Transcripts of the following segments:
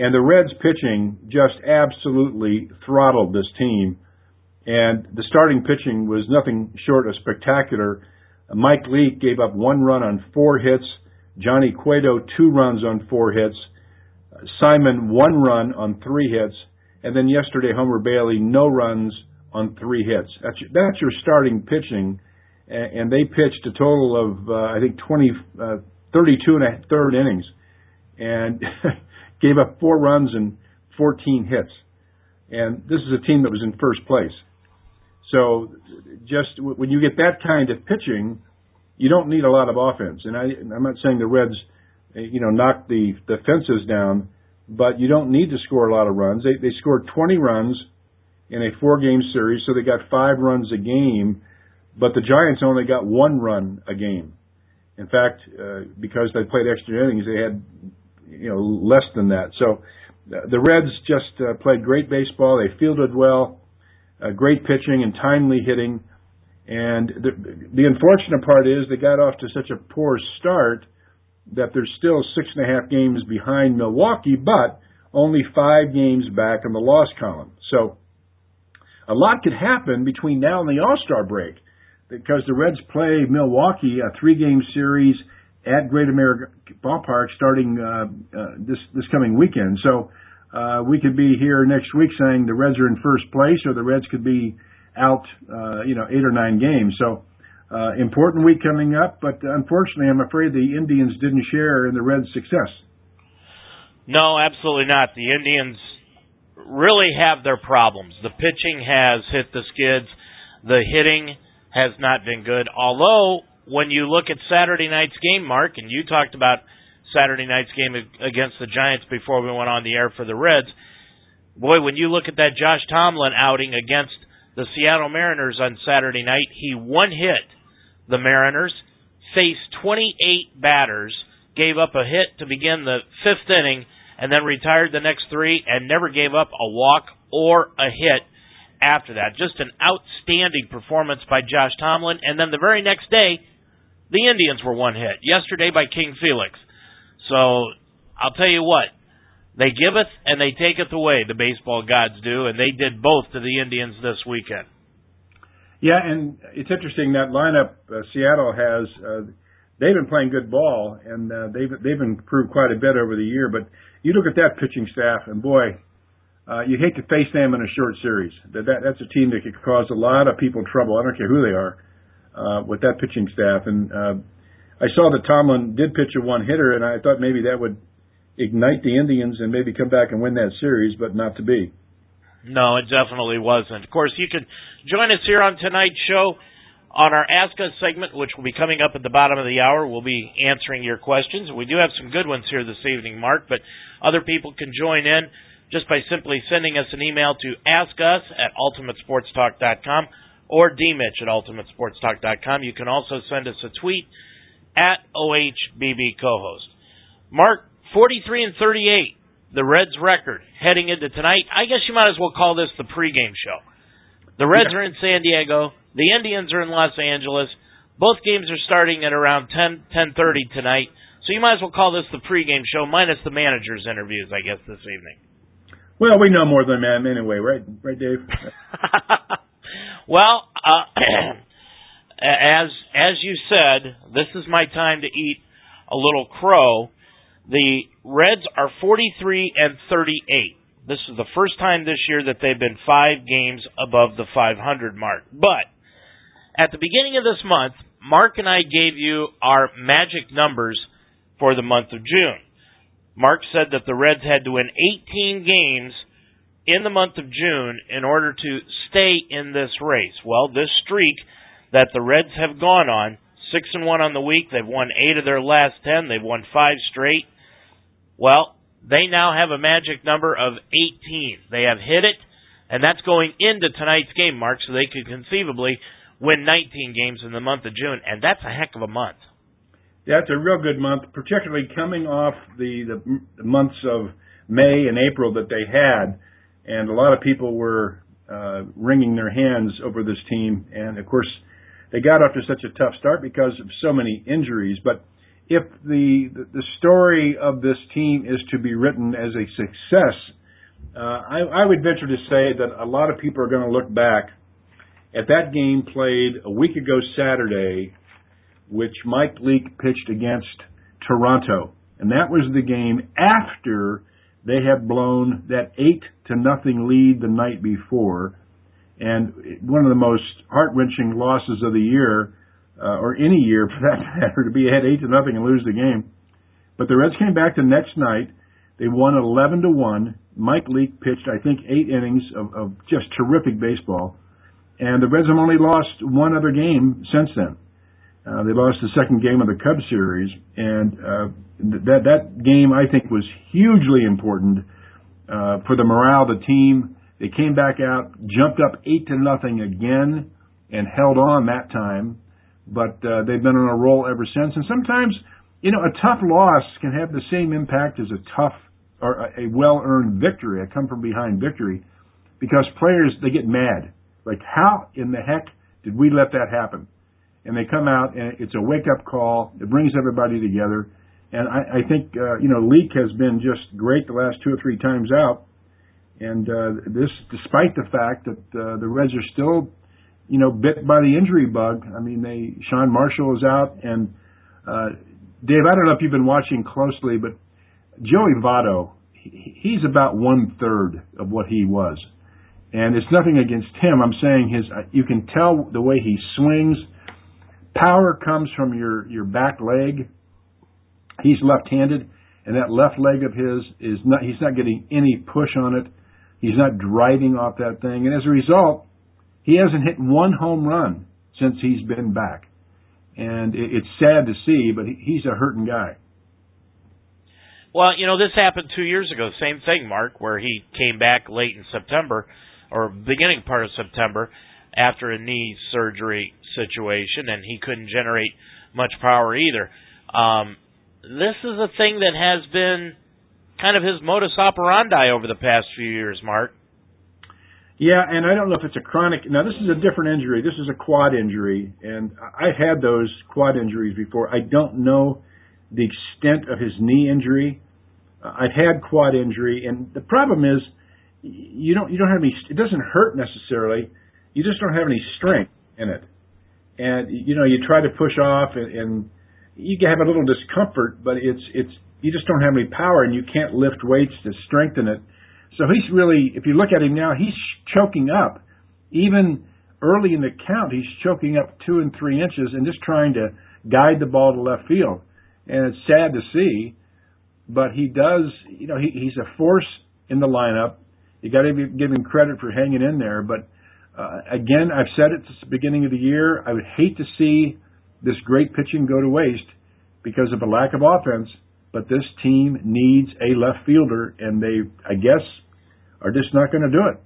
And the Reds pitching just absolutely throttled this team. And the starting pitching was nothing short of spectacular. Mike Leake gave up one run on four hits. Johnny Cueto, two runs on four hits. Simon, one run on three hits. And then yesterday, Homer Bailey, no runs on three hits. That's your, that's your starting pitching. And they pitched a total of, uh, I think, 20, uh, 32 and a third innings. And gave up four runs and 14 hits. And this is a team that was in first place. So just when you get that kind of pitching, you don't need a lot of offense. And I, I'm not saying the Reds, you know, knocked the, the fences down, but you don't need to score a lot of runs. They, they scored 20 runs in a four game series, so they got five runs a game, but the Giants only got one run a game. In fact, uh, because they played extra innings, they had you know less than that. So the Reds just uh, played great baseball. They fielded well, uh, great pitching and timely hitting. And the, the unfortunate part is they got off to such a poor start that they're still six and a half games behind Milwaukee, but only five games back in the loss column. So a lot could happen between now and the All Star break because the Reds play Milwaukee a three game series at Great America Ballpark starting uh, uh, this this coming weekend. So uh, we could be here next week saying the Reds are in first place, or the Reds could be out, uh, you know, eight or nine games. So uh, important week coming up, but unfortunately, I'm afraid the Indians didn't share in the Reds' success. No, absolutely not. The Indians really have their problems. The pitching has hit the skids. The hitting has not been good. Although when you look at Saturday night's game, Mark, and you talked about Saturday night's game against the Giants before we went on the air for the Reds, boy, when you look at that Josh Tomlin outing against the Seattle Mariners on Saturday night, he one hit the Mariners, faced 28 batters, gave up a hit to begin the fifth inning, and then retired the next three and never gave up a walk or a hit after that. Just an outstanding performance by Josh Tomlin. And then the very next day, the Indians were one hit. Yesterday by King Felix. So I'll tell you what, they giveth and they taketh away, the baseball gods do, and they did both to the Indians this weekend. Yeah, and it's interesting that lineup uh, Seattle has. Uh, they've been playing good ball, and uh, they've they've improved quite a bit over the year. But you look at that pitching staff, and boy, uh, you hate to face them in a short series. That, that that's a team that could cause a lot of people trouble. I don't care who they are uh, with that pitching staff. And uh, I saw that Tomlin did pitch a one hitter, and I thought maybe that would ignite the Indians and maybe come back and win that series, but not to be. No, it definitely wasn't. Of course, you can join us here on tonight's show on our Ask Us segment, which will be coming up at the bottom of the hour. We'll be answering your questions. We do have some good ones here this evening, Mark, but other people can join in just by simply sending us an email to askus at ultimatesportstalk.com or dmitch at ultimatesportstalk.com. You can also send us a tweet at OHBB co-host. Mark, 43 and 38, the Reds record heading into tonight. I guess you might as well call this the pregame show. The Reds are in San Diego. The Indians are in Los Angeles. Both games are starting at around 10, 10.30 tonight. So you might as well call this the pregame show minus the manager's interviews, I guess, this evening. Well, we know more than them anyway, right? Right, Dave? well, uh, as as you said, this is my time to eat a little crow. The Reds are 43 and 38. This is the first time this year that they've been five games above the 500 mark. But at the beginning of this month, Mark and I gave you our magic numbers for the month of June. Mark said that the Reds had to win 18 games in the month of June in order to stay in this race. Well, this streak that the Reds have gone on, 6 and 1 on the week, they've won 8 of their last 10, they've won 5 straight. Well, they now have a magic number of 18. They have hit it, and that's going into tonight's game, Mark, so they could conceivably win 19 games in the month of June, and that's a heck of a month. That's a real good month, particularly coming off the, the months of May and April that they had, and a lot of people were uh, wringing their hands over this team. And of course, they got off to such a tough start because of so many injuries. But if the the story of this team is to be written as a success, uh, I, I would venture to say that a lot of people are going to look back at that game played a week ago Saturday, which Mike Leake pitched against Toronto, and that was the game after they had blown that eight to nothing lead the night before, and one of the most heart wrenching losses of the year uh, or any year for that matter, to be ahead eight to nothing and lose the game. But the Reds came back the next night. They won 11 to one. Mike Leake pitched, I think, eight innings of, of just terrific baseball, and the Reds have only lost one other game since then. Uh, they lost the second game of the Cubs series, and uh, th- that that game I think was hugely important uh, for the morale of the team. They came back out, jumped up eight to nothing again, and held on that time but uh, they've been on a roll ever since. And sometimes, you know, a tough loss can have the same impact as a tough or a well-earned victory, a come from behind victory, because players they get mad. Like, how in the heck did we let that happen? And they come out and it's a wake-up call. It brings everybody together. And I, I think uh, you know Leake has been just great the last two or three times out. And uh, this, despite the fact that uh, the Reds are still you know, bit by the injury bug. I mean, they Sean Marshall is out, and uh, Dave, I don't know if you've been watching closely, but Joey Votto, he's about one third of what he was, and it's nothing against him. I'm saying his, uh, you can tell the way he swings. Power comes from your your back leg. He's left-handed, and that left leg of his is not. He's not getting any push on it. He's not driving off that thing, and as a result, he hasn't hit one home run since he's been back. And it's sad to see, but he's a hurting guy. Well, you know, this happened two years ago. Same thing, Mark, where he came back late in September or beginning part of September after a knee surgery situation, and he couldn't generate much power either. Um, this is a thing that has been kind of his modus operandi over the past few years, Mark. Yeah, and I don't know if it's a chronic. Now, this is a different injury. This is a quad injury, and I've had those quad injuries before. I don't know the extent of his knee injury. Uh, I've had quad injury, and the problem is you don't you don't have any. It doesn't hurt necessarily. You just don't have any strength in it, and you know you try to push off, and, and you have a little discomfort, but it's it's you just don't have any power, and you can't lift weights to strengthen it so he's really, if you look at him now, he's choking up. Even early in the count, he's choking up two and three inches and just trying to guide the ball to left field. And it's sad to see, but he does, you know, he, he's a force in the lineup. You got to give him credit for hanging in there. But uh, again, I've said it since the beginning of the year. I would hate to see this great pitching go to waste because of a lack of offense. But this team needs a left fielder, and they, I guess, are just not going to do it.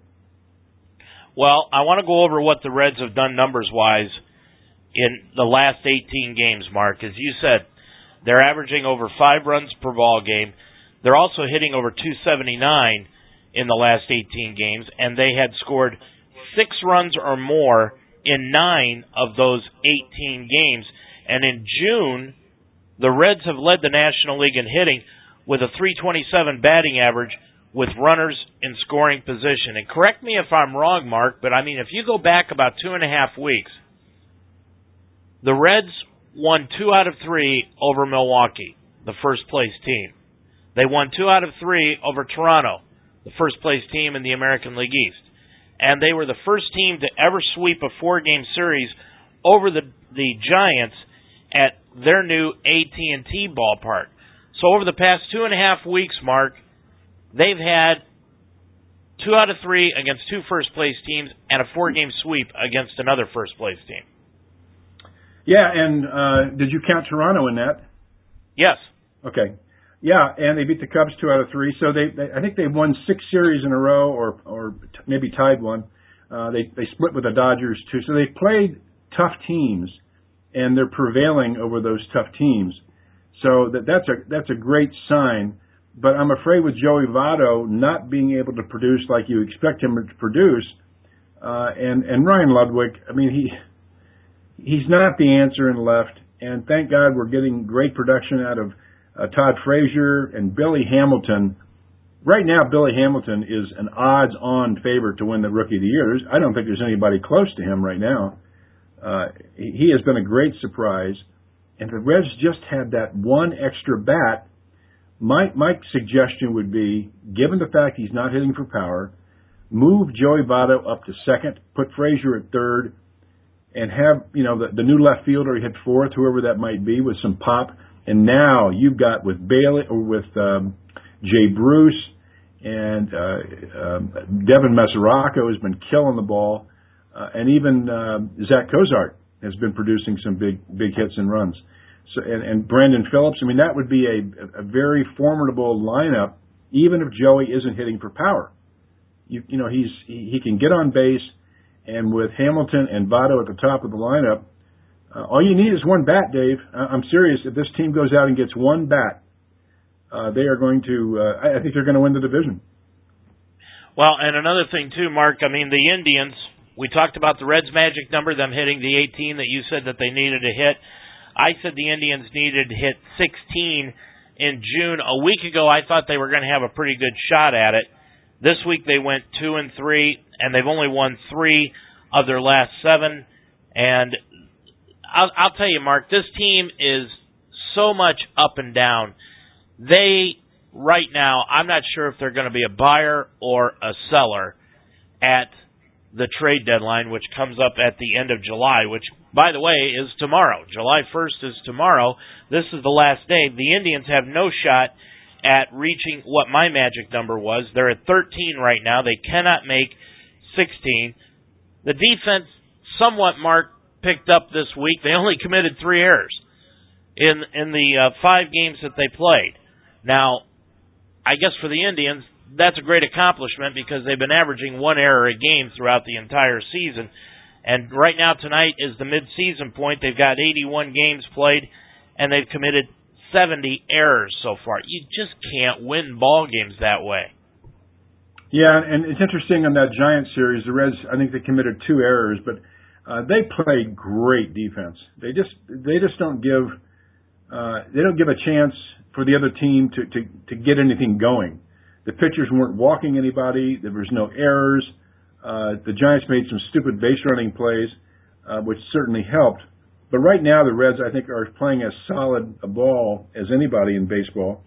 Well, I want to go over what the Reds have done numbers wise in the last 18 games, Mark. As you said, they're averaging over five runs per ball game. They're also hitting over 279 in the last 18 games, and they had scored six runs or more in nine of those 18 games. And in June, the Reds have led the National League in hitting with a 327 batting average with runners in scoring position. And correct me if I'm wrong, Mark, but I mean, if you go back about two and a half weeks, the Reds won two out of three over Milwaukee, the first place team. They won two out of three over Toronto, the first place team in the American League East. And they were the first team to ever sweep a four game series over the the Giants at their new AT&T ballpark. So over the past two and a half weeks, Mark, They've had two out of three against two first place teams and a four game sweep against another first place team. Yeah, and uh, did you count Toronto in that? Yes. Okay. Yeah, and they beat the Cubs two out of three. So they, they I think they've won six series in a row, or or t- maybe tied one. Uh, they they split with the Dodgers too. So they played tough teams, and they're prevailing over those tough teams. So that that's a that's a great sign. But I'm afraid with Joey Votto not being able to produce like you expect him to produce, uh, and and Ryan Ludwick, I mean he he's not the answer in left, and thank God we're getting great production out of uh, Todd Frazier and Billy Hamilton. Right now, Billy Hamilton is an odds-on favorite to win the Rookie of the Year. I don't think there's anybody close to him right now. Uh, he has been a great surprise, and the Reds just had that one extra bat. My my suggestion would be, given the fact he's not hitting for power, move Joey Votto up to second, put Frazier at third, and have you know the, the new left fielder hit fourth, whoever that might be, with some pop. And now you've got with Bailey or with um, Jay Bruce and uh, um, Devin Mesoraco has been killing the ball, uh, and even uh, Zach Cozart has been producing some big big hits and runs. So and, and Brandon Phillips. I mean that would be a, a very formidable lineup, even if Joey isn't hitting for power. You, you know he's he, he can get on base and with Hamilton and Votto at the top of the lineup, uh, all you need is one bat, Dave. I'm serious. If this team goes out and gets one bat, uh, they are going to. Uh, I think they're going to win the division. Well, and another thing too, Mark. I mean, the Indians. We talked about the Reds' magic number, them hitting the 18 that you said that they needed to hit. I said the Indians needed to hit 16 in June. A week ago, I thought they were going to have a pretty good shot at it. This week they went two and three and they've only won three of their last seven. And I'll, I'll tell you, Mark, this team is so much up and down. They right now, I'm not sure if they're going to be a buyer or a seller at the trade deadline, which comes up at the end of July, which, by the way, is tomorrow. July 1st is tomorrow. This is the last day. The Indians have no shot at reaching what my magic number was. They're at 13 right now. They cannot make 16. The defense, somewhat Mark picked up this week. They only committed three errors in in the uh, five games that they played. Now, I guess for the Indians, that's a great accomplishment because they've been averaging one error a game throughout the entire season. And right now, tonight is the mid-season point. They've got 81 games played, and they've committed 70 errors so far. You just can't win ball games that way. Yeah, and it's interesting on that Giant series, the Reds. I think they committed two errors, but uh, they play great defense. They just they just don't give uh, they don't give a chance for the other team to to to get anything going. The pitchers weren't walking anybody. There was no errors. Uh, the Giants made some stupid base running plays, uh, which certainly helped. But right now, the Reds, I think, are playing as solid a ball as anybody in baseball.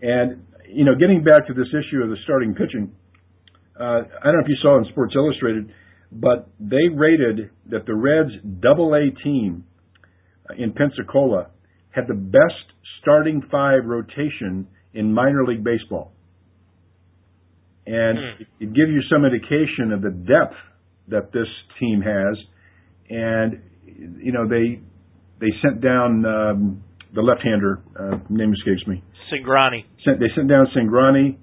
And you know, getting back to this issue of the starting pitching, uh, I don't know if you saw in Sports Illustrated, but they rated that the Reds double A team uh, in Pensacola had the best starting five rotation in minor league baseball. And mm. it gives you some indication of the depth that this team has. And, you know, they, they sent down, um, the left-hander, uh, name escapes me. Cingrani. Sent, they sent down Cingrani.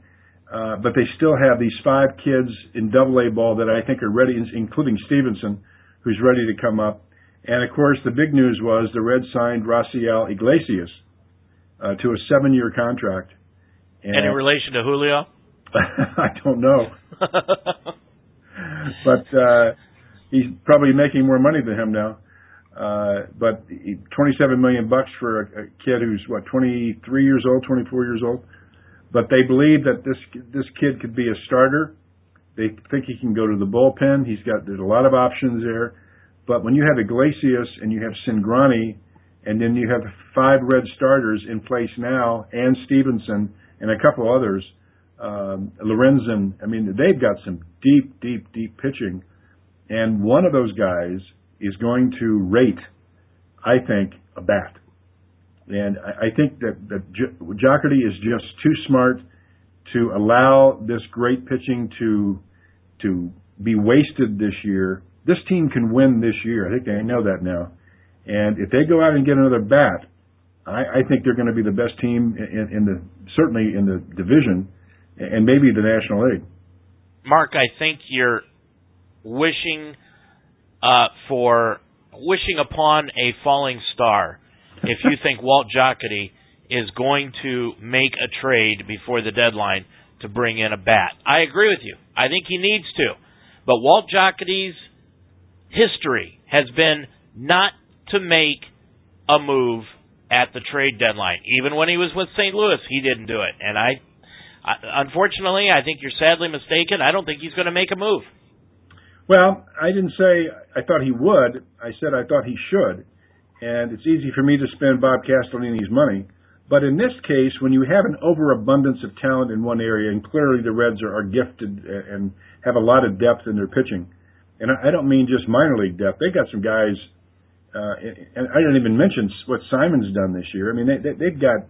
Uh, but they still have these five kids in Double A ball that I think are ready, including Stephenson, who's ready to come up. And of course, the big news was the Reds signed Raisel Iglesias uh, to a seven-year contract. And Any relation to Julio? I don't know, but uh, he's probably making more money than him now. Uh, but 27 million bucks for a, a kid who's what 23 years old, 24 years old. But they believe that this this kid could be a starter. They think he can go to the bullpen. He's got there's a lot of options there. But when you have Iglesias and you have Cingrani, and then you have five red starters in place now, and Stephenson and a couple others, um, Lorenzen. I mean, they've got some deep, deep, deep pitching, and one of those guys is going to rate, I think, a bat. And I, think that, that Jocketty is just too smart to allow this great pitching to to be wasted this year. This team can win this year. I think they know that now. And if they go out and get another bat, I, I think they're going to be the best team in, in the certainly in the division and maybe the National League. Mark, I think you're wishing uh, for wishing upon a falling star if you think Walt Jocketty is going to make a trade before the deadline to bring in a bat. I agree with you. I think he needs to. But Walt Jocketty's history has been not to make a move at the trade deadline. Even when he was with St. Louis, he didn't do it. And I, I unfortunately, I think you're sadly mistaken. I don't think he's going to make a move. Well, I didn't say I thought he would. I said I thought he should. And it's easy for me to spend Bob Castellini's money. But in this case, when you have an overabundance of talent in one area, and clearly the Reds are, are gifted and have a lot of depth in their pitching, and I don't mean just minor league depth—they've got some guys, uh, and I didn't even mention what Simon's done this year. I mean, they, they, they've got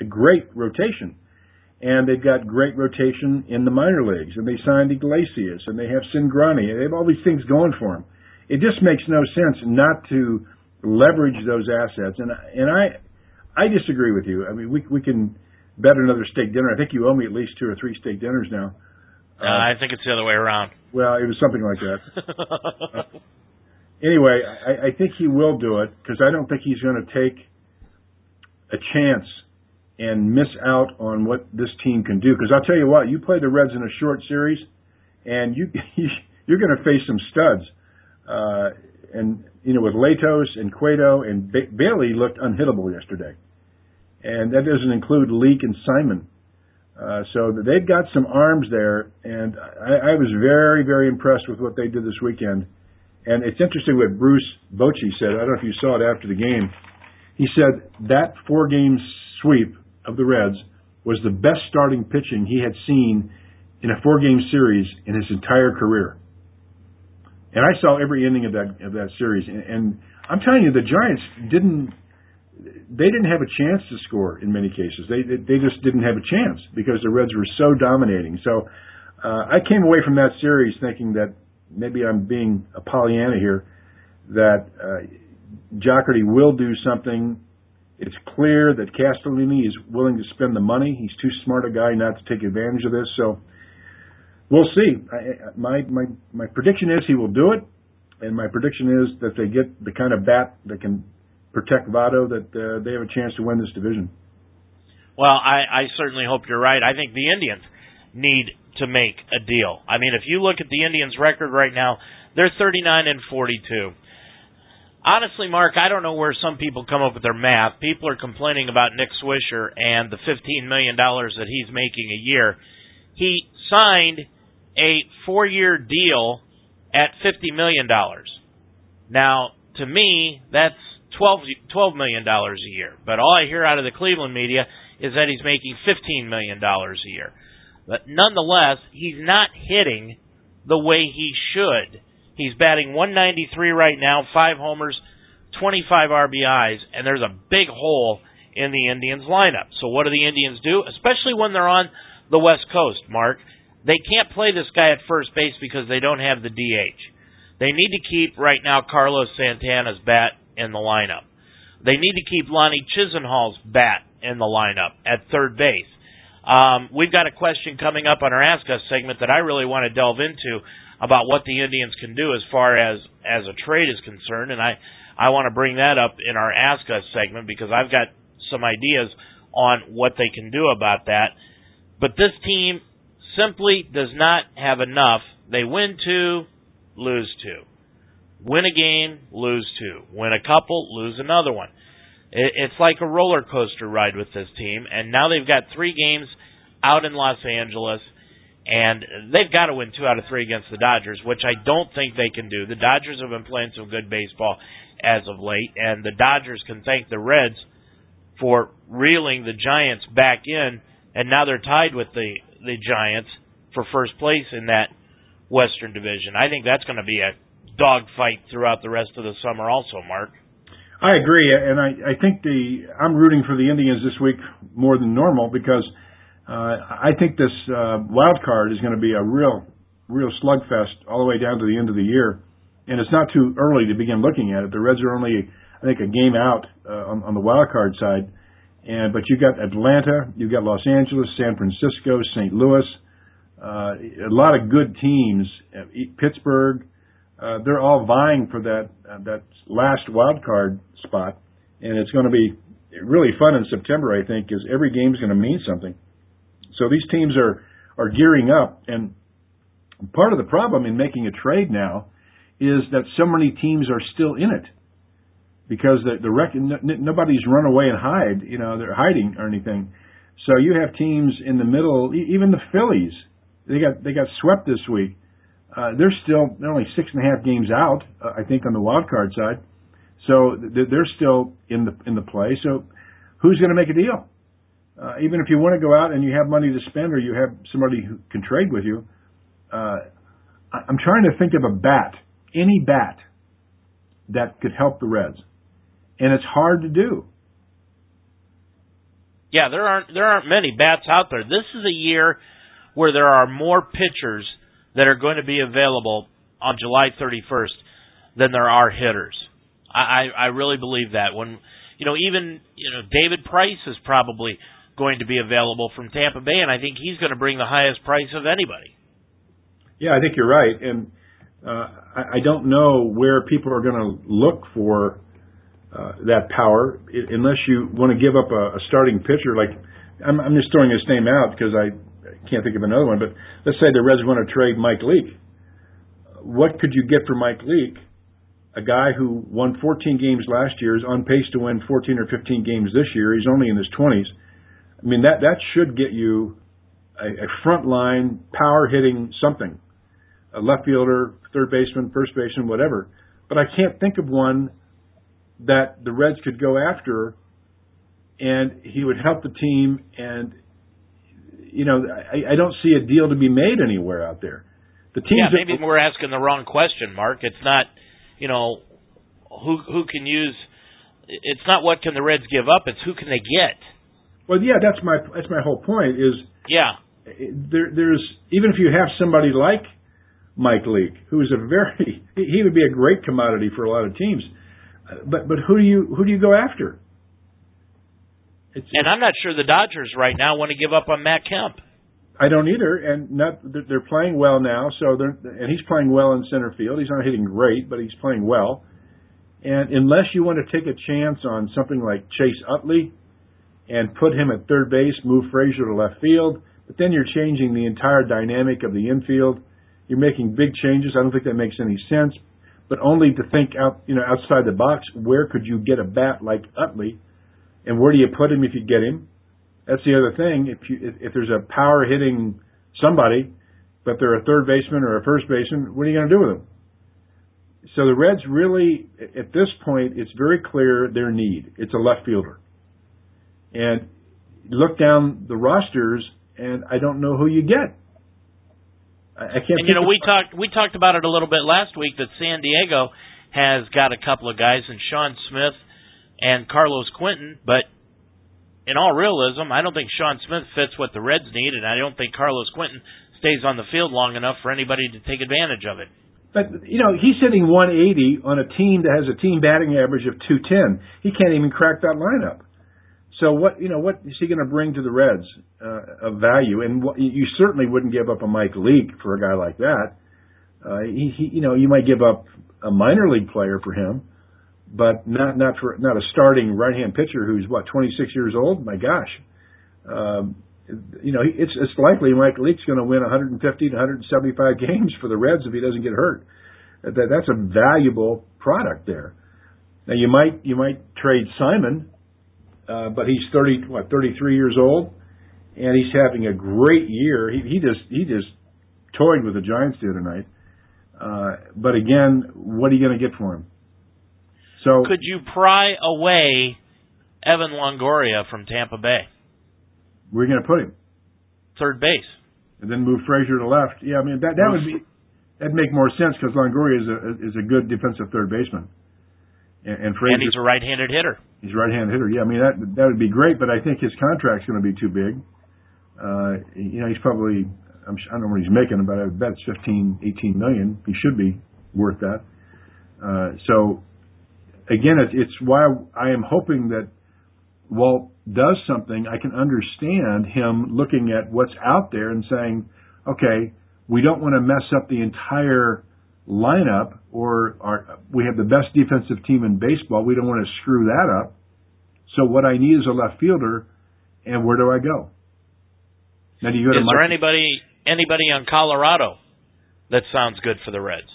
a great rotation, and they've got great rotation in the minor leagues. And they signed Iglesias, and they have Cingrani. They have all these things going for them. It just makes no sense not to leverage those assets. And and I I disagree with you. I mean, we we can bet another steak dinner. I think you owe me at least two or three steak dinners now. Uh, I think it's the other way around. Well, it was something like that. uh, anyway, I, I think he will do it because I don't think he's going to take a chance and miss out on what this team can do. Because I'll tell you what, you play the Reds in a short series, and you you're going to face some studs. Uh, and you know, with Latos and Cueto and ba- Bailey looked unhittable yesterday, and that doesn't include Leake and Simon. Uh, so they've got some arms there, and I, I was very, very impressed with what they did this weekend. And it's interesting what Bruce Bochy said. I don't know if you saw it after the game. He said that four-game sweep of the Reds was the best starting pitching he had seen in a four-game series in his entire career. And I saw every inning of that of that series, and, and I'm telling you, the Giants didn't they didn't have a chance to score in many cases. They they just didn't have a chance because the Reds were so dominating. So uh, I came away from that series thinking that maybe I'm being a Pollyanna here, that uh, Jocketty will do something. It's clear that Castellini is willing to spend the money. He's too smart a guy not to take advantage of this. So we'll see. I, my my my prediction is he will do it, and my prediction is that they get the kind of bat that can protect Votto that uh, they have a chance to win this division. Well, I, I certainly hope you're right. I think the Indians need to make a deal. I mean, if you look at the Indians' record right now, they're 39 and 42. Honestly, Mark, I don't know where some people come up with their math. People are complaining about Nick Swisher and the $15 million that he's making a year. He signed a four year deal at $50 million. Now, to me, that's twelve twelve million dollars a year. But all I hear out of the Cleveland media is that he's making fifteen million dollars a year. But nonetheless, he's not hitting the way he should. He's batting 193 right now, five homers, 25 RBIs, and there's a big hole in the Indians lineup. So what do the Indians do? Especially when they're on the West Coast, Mark. They can't play this guy at first base because they don't have the DH. They need to keep right now Carlos Santana's bat in the lineup. They need to keep Lonnie Chisenhall's bat in the lineup at third base. Um, we've got a question coming up on our Ask Us segment that I really want to delve into about what the Indians can do as far as as a trade is concerned, and I I want to bring that up in our Ask Us segment because I've got some ideas on what they can do about that. But this team simply does not have enough. They win two, lose two. Win a game, lose two. Win a couple, lose another one. It's like a roller coaster ride with this team, and now they've got three games out in Los Angeles, and they've got to win two out of three against the Dodgers, which I don't think they can do. The Dodgers have been playing some good baseball as of late, and the Dodgers can thank the Reds for reeling the Giants back in, and now they're tied with the the Giants for first place in that Western Division. I think that's going to be a dogfight throughout the rest of the summer, also, Mark. I agree, and I, I think the I'm rooting for the Indians this week more than normal because uh, I think this uh, wild card is going to be a real, real slugfest all the way down to the end of the year, and it's not too early to begin looking at it. The Reds are only, I think, a game out uh, on, on the wild card side, and but you've got Atlanta, you've got Los Angeles, San Francisco, St. Louis, uh, a lot of good teams, uh, Pittsburgh uh, they're all vying for that uh, that last wild card spot, and it's going to be really fun in September. I think, because every game is going to mean something. So these teams are are gearing up, and part of the problem in making a trade now is that so many teams are still in it. Because the the rec- n- nobody's run away and hide. You know, they're hiding or anything. So you have teams in the middle, even the Phillies. They got they got swept this week. Uh, they're still they're only six and a half games out, uh, I think, on the wild card side. So they're still in the in the play. So who's going to make a deal? Uh, even if you want to go out and you have money to spend, or you have somebody who can trade with you, uh, I'm trying to think of a bat, any bat, that could help the Reds, and it's hard to do. Yeah, there aren't there aren't many bats out there. This is a year where there are more pitchers that are going to be available on July 31st than there are hitters. I I really believe that. When you know even you know David Price is probably going to be available from Tampa Bay, and I think he's going to bring the highest price of anybody. Yeah, I think you're right, and uh, I, I don't know where people are going to look for uh, that power unless you want to give up a, a starting pitcher. Like I'm, I'm just throwing his name out because I can't think of another one. But let's say the Reds want to trade Mike Leake. What could you get for Mike Leake? A guy who won 14 games last year is on pace to win 14 or 15 games this year. He's only in his 20s. I mean that that should get you a, a front line power hitting something, a left fielder, third baseman, first baseman, whatever. But I can't think of one that the Reds could go after, and he would help the team. And you know, I, I don't see a deal to be made anywhere out there. The teams. Yeah, maybe that, we're asking the wrong question, Mark. It's not, you know, who who can use. It's not what can the Reds give up. It's who can they get. Well, yeah, that's my that's my whole point. Is yeah, there there's even if you have somebody like Mike Leake, who's a very he would be a great commodity for a lot of teams. But but who do you who do you go after? It's, and I'm not sure the Dodgers right now want to give up on Matt Kemp. I don't either, and not they're playing well now. So they're and he's playing well in center field. He's not hitting great, but he's playing well. And unless you want to take a chance on something like Chase Utley and put him at third base, move Frazier to left field, but then you're changing the entire dynamic of the infield. You're making big changes. I don't think that makes any sense but only to think out, you know, outside the box. Where could you get a bat like Utley, and where do you put him if you get him? That's the other thing. If you if, if there's a power hitting somebody, but they're a third baseman or a first baseman, what are you going to do with them? So the Reds really, at this point, it's very clear their need. It's a left fielder, and look down the rosters, and I don't know who you get. I can't. And you know, we talked we talked about it a little bit last week that San Diego has got a couple of guys in Sean Smith and Carlos Quentin, but in all realism, I don't think Sean Smith fits what the Reds need, and I don't think Carlos Quentin stays on the field long enough for anybody to take advantage of it. But you know, he's hitting 180 on a team that has a team batting average of 210. He can't even crack that lineup. So what you know what is he going to bring to the Reds uh, of value? And what, you certainly wouldn't give up a Mike Leake for a guy like that. Uh, he, he you know you might give up a minor league player for him, but not not for not a starting right hand pitcher who's what 26 years old. My gosh, um, you know it's it's likely Mike Leake's going to win 150 to 175 games for the Reds if he doesn't get hurt. That that's a valuable product there. Now you might you might trade Simon uh, but he's 30, what, 33 years old, and he's having a great year. He, he just he just toyed with the Giants the other night. Uh, but again, what are you going to get for him? So could you pry away Evan Longoria from Tampa Bay? We're going to put him third base, and then move Frazier to left. Yeah, I mean that that would be that'd make more sense because Longoria is a is a good defensive third baseman, and, and Frazier. And he's a right-handed hitter. He's a right-handed hitter. Yeah, I mean that that would be great, but I think his contract's going to be too big. Uh, you know, he's probably I'm, I don't know what he's making, but I bet it's 15, 18 million. He should be worth that. Uh, so again, it, it's why I am hoping that Walt does something. I can understand him looking at what's out there and saying, okay, we don't want to mess up the entire lineup or our, we have the best defensive team in baseball. We don't want to screw that up. So what I need is a left fielder, and where do I go? Now, do you go is there anybody anybody on Colorado that sounds good for the Reds?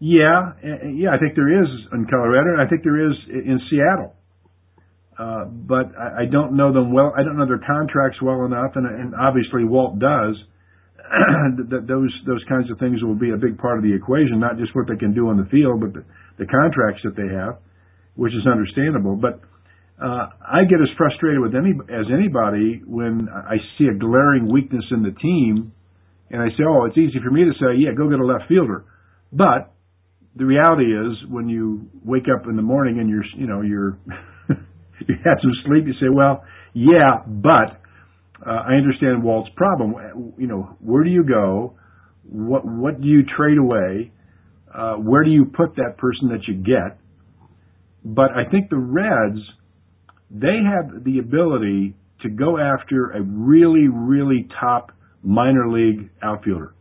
Yeah, yeah, I think there is in Colorado, and I think there is in Seattle. Uh, but I, I don't know them well. I don't know their contracts well enough, and, and obviously Walt does. that those those kinds of things will be a big part of the equation, not just what they can do on the field, but the, the contracts that they have, which is understandable. But uh, I get as frustrated with any as anybody when I see a glaring weakness in the team, and I say, "Oh, it's easy for me to say, yeah, go get a left fielder," but the reality is when you wake up in the morning and you're you know you're you had some sleep you say well yeah but uh, I understand Walt's problem. You know where do you go? What what do you trade away? Uh, where do you put that person that you get? But I think the Reds they have the ability to go after a really really top minor league outfielder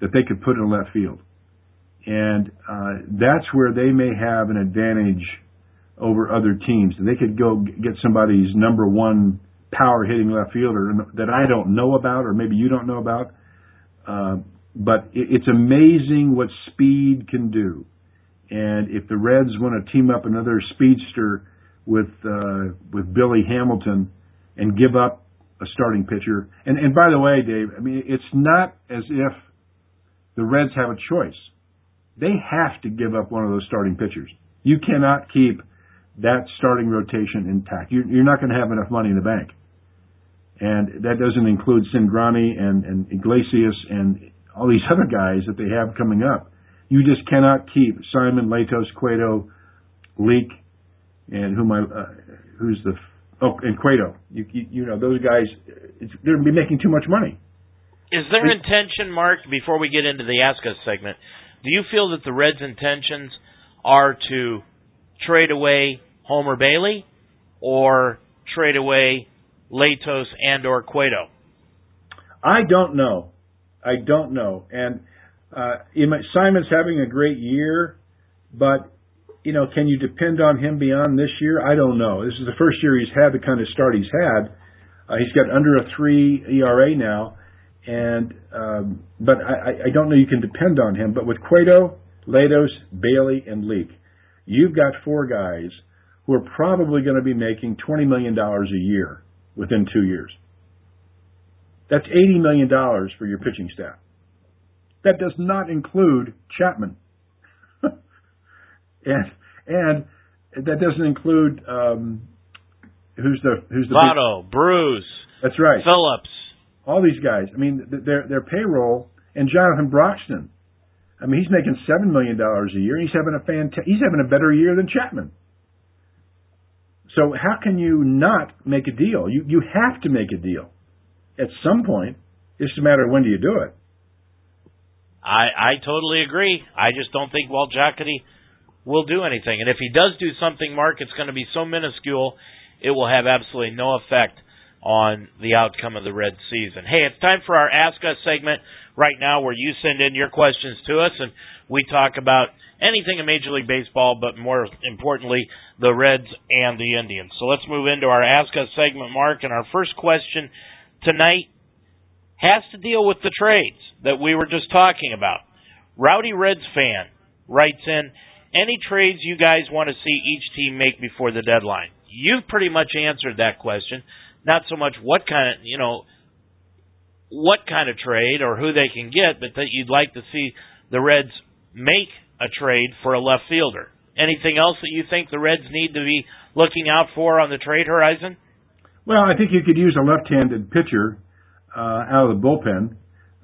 that they could put in left field and uh, that's where they may have an advantage over other teams. They could go get somebody's number one power hitting left fielder that I don't know about, or maybe you don't know about. Uh, but it's amazing what speed can do. And if the Reds want to team up another speedster with uh, with Billy Hamilton and give up a starting pitcher, and and by the way, Dave, I mean it's not as if the Reds have a choice they have to give up one of those starting pitchers. You cannot keep that starting rotation intact. You're, you're not going to have enough money in the bank. And that doesn't include Cingrani and, and Iglesias and all these other guys that they have coming up. You just cannot keep Simon, Latos, Cueto, Leake, and who my uh, who's the oh and Cueto. You, you, you know those guys. they're going to be making too much money. Is there intention, Mark? Before we get into the Ask Us segment, do you feel that the Reds' intentions are to trade away Homer Bailey or trade away Latos and or Cueto? I don't know. I don't know. And uh, Simon's having a great year, but you know, can you depend on him beyond this year? I don't know. This is the first year he's had the kind of start he's had. Uh, he's got under a three ERA now, and um, but I, I don't know you can depend on him. But with Cueto, Latos, Bailey, and Leake, you've got four guys who are probably going to be making twenty million dollars a year within two years. That's eighty million dollars for your pitching staff. That does not include Chapman, and and that doesn't include um, who's the who's the Votto, big, Bruce. That's right. Phillips all these guys. I mean, their their payroll and Jonathan Broxton. I mean, he's making seven million dollars a year. He's having a fant- He's having a better year than Chapman. So how can you not make a deal? You you have to make a deal at some point. It's just a matter of when do you do it. I I totally agree. I just don't think Walt Jocketty will do anything. And if he does do something, Mark, it's going to be so minuscule, it will have absolutely no effect on the outcome of the Red season. Hey, it's time for our Ask Us segment right now where you send in your questions to us and we talk about anything in Major League Baseball, but more importantly, the Reds and the Indians. So let's move into our Ask Us segment, Mark. And our first question tonight has to deal with the trades that we were just talking about. Rowdy Reds fan writes in, any trades you guys want to see each team make before the deadline? You've pretty much answered that question not so much what kind of you know what kind of trade or who they can get, but that you'd like to see the Reds make a trade for a left fielder. Anything else that you think the Reds need to be looking out for on the trade horizon? Well, I think you could use a left-handed pitcher uh, out of the bullpen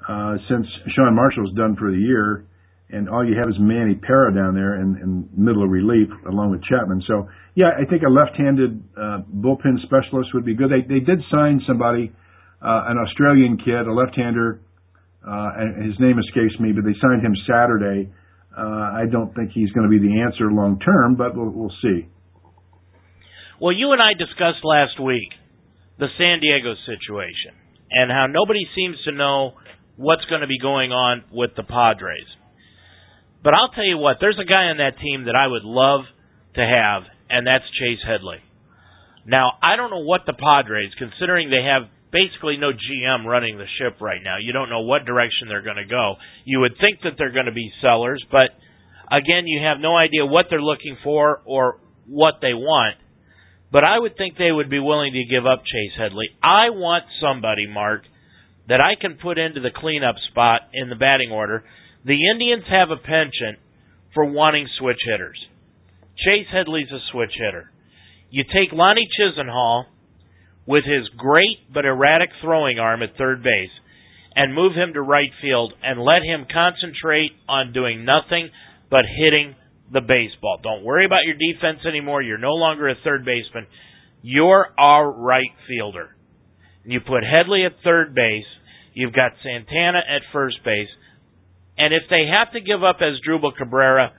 uh, since Sean Marshall's done for the year and all you have is Manny Parra down there in, in middle of relief along with Chapman. So yeah, I think a left-handed uh, bullpen specialist would be good. They they did sign somebody, uh, an Australian kid, a left-hander, uh, and his name escapes me, but they signed him Saturday. Uh, I don't think he's going to be the answer long term, but we'll, we'll see. Well, you and I discussed last week the San Diego situation and how nobody seems to know what's going to be going on with the Padres. But I'll tell you what, there's a guy on that team that I would love to have, and that's Chase Headley. Now, I don't know what the Padres, considering they have basically no GM running the ship right now, you don't know what direction they're going to go. You would think that they're going to be sellers, but Again, you have no idea what they're looking for or what they want. But I would think they would be willing to give up Chase Headley. I want somebody, Mark, that I can put into the cleanup spot in the batting order. The Indians have a penchant for wanting switch hitters. Chase Headley's a switch hitter. You take Lonnie Chisenhall with his great but erratic throwing arm at third base and move him to right field and let him concentrate on doing nothing but hitting the baseball. Don't worry about your defense anymore. You're no longer a third baseman. You're our right fielder. You put Headley at third base. You've got Santana at first base. And if they have to give up as Asdrubal Cabrera,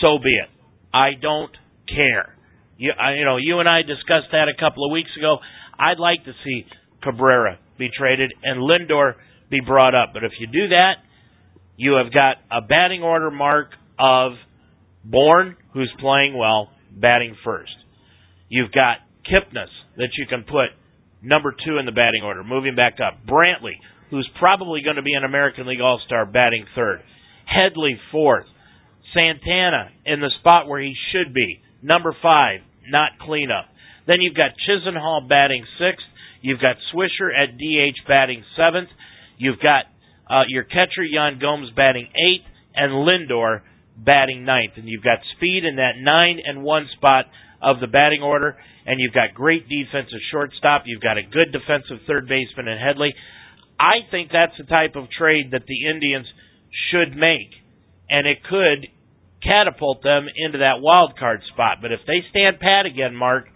so be it. I don't care. You, I, you know, you and I discussed that a couple of weeks ago. I'd like to see Cabrera be traded and Lindor be brought up. But if you do that, you have got a batting order mark of Bourn, who's playing well, batting first. You've got Kipnis that you can put number two in the batting order, moving back up. Brantley, who's probably going to be an American League All Star, batting third. Headley fourth. Santana in the spot where he should be, number five, not cleanup. Then you've got Chisenhall batting sixth. You've got Swisher at DH batting seventh. You've got uh, your catcher Yan Gomes batting eighth, and Lindor batting ninth. And you've got speed in that nine and one spot of the batting order, and you've got great defensive shortstop. You've got a good defensive third baseman in Headley. I think that's the type of trade that the Indians should make, and it could catapult them into that wild card spot. But if they stand pat again, Mark,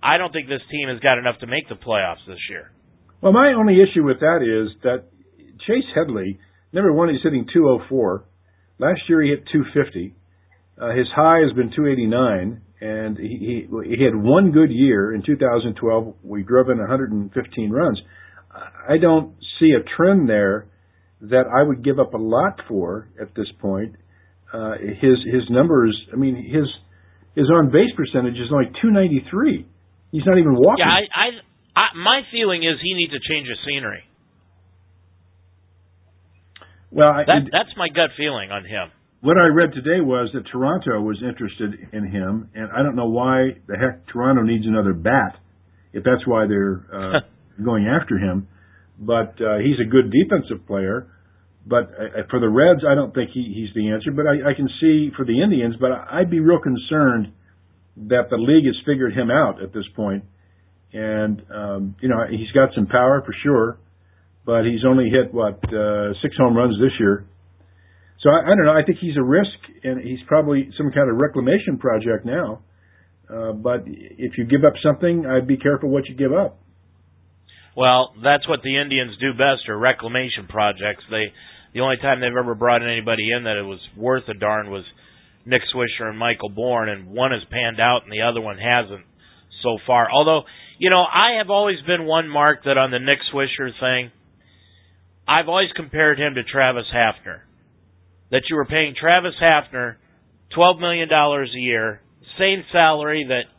I don't think this team has got enough to make the playoffs this year. Well, my only issue with that is that Chase Headley, number one, he's hitting 204. Last year he hit 250. Uh, his high has been 289, and he, he he had one good year in 2012. We drove in 115 runs. I don't see a trend there that I would give up a lot for at this point. Uh, his his numbers, I mean his his on base percentage is only 293. He's not even walking. Yeah, I, I, I my feeling is he needs to change his scenery. Well, I, that, that's my gut feeling on him. What I read today was that Toronto was interested in him, and I don't know why the heck Toronto needs another bat, if that's why they're uh, going after him. But uh, he's a good defensive player. But uh, for the Reds, I don't think he, he's the answer. But I, I can see for the Indians, but I'd be real concerned that the league has figured him out at this point. And um, you know, he's got some power for sure, but he's only hit what uh, six home runs this year. So I, I don't know. I think he's a risk, and he's probably some kind of reclamation project now. Uh, but if you give up something, I'd be careful what you give up. Well, that's what the Indians do best, are reclamation projects. They the only time they've ever brought anybody in that it was worth a darn was Nick Swisher and Michael Bourn, and one has panned out and the other one hasn't so far. Although, you know, I have always been one mark that on the Nick Swisher thing, I've always compared him to Travis Hafner. That you were paying Travis Hafner $12 million a year, same salary that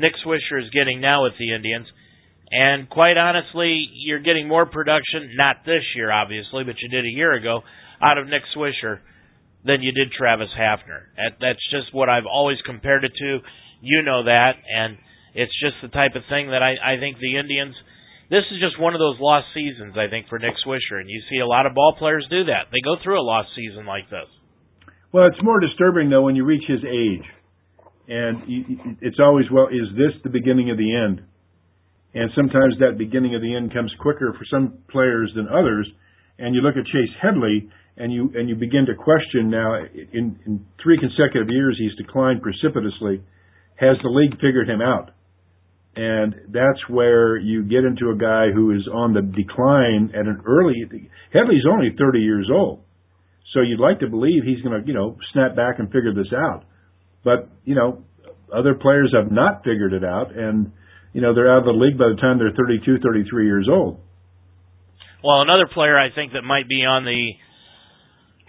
Nick Swisher is getting now with the Indians, and quite honestly, you're getting more production, not this year, obviously, but you did a year ago, out of Nick Swisher than you did Travis Hafner. That's just what I've always compared it to. You know that, and it's just the type of thing that I, I think the Indians. This is just one of those lost seasons, I think, for Nick Swisher, and you see a lot of ball players do that. They go through a lost season like this. Well, it's more disturbing though when you reach his age, and it's always well, is this the beginning of the end? And sometimes that beginning of the end comes quicker for some players than others. And you look at Chase Headley, and you and you begin to question now. In, in three consecutive years, he's declined precipitously. Has the league figured him out? And that's where you get into a guy who is on the decline at an early. Headley's only 30 years old, so you'd like to believe he's going to, you know, snap back and figure this out. But you know, other players have not figured it out, and you know, they're out of the league by the time they're 32, 33 years old. Well, another player I think that might be on the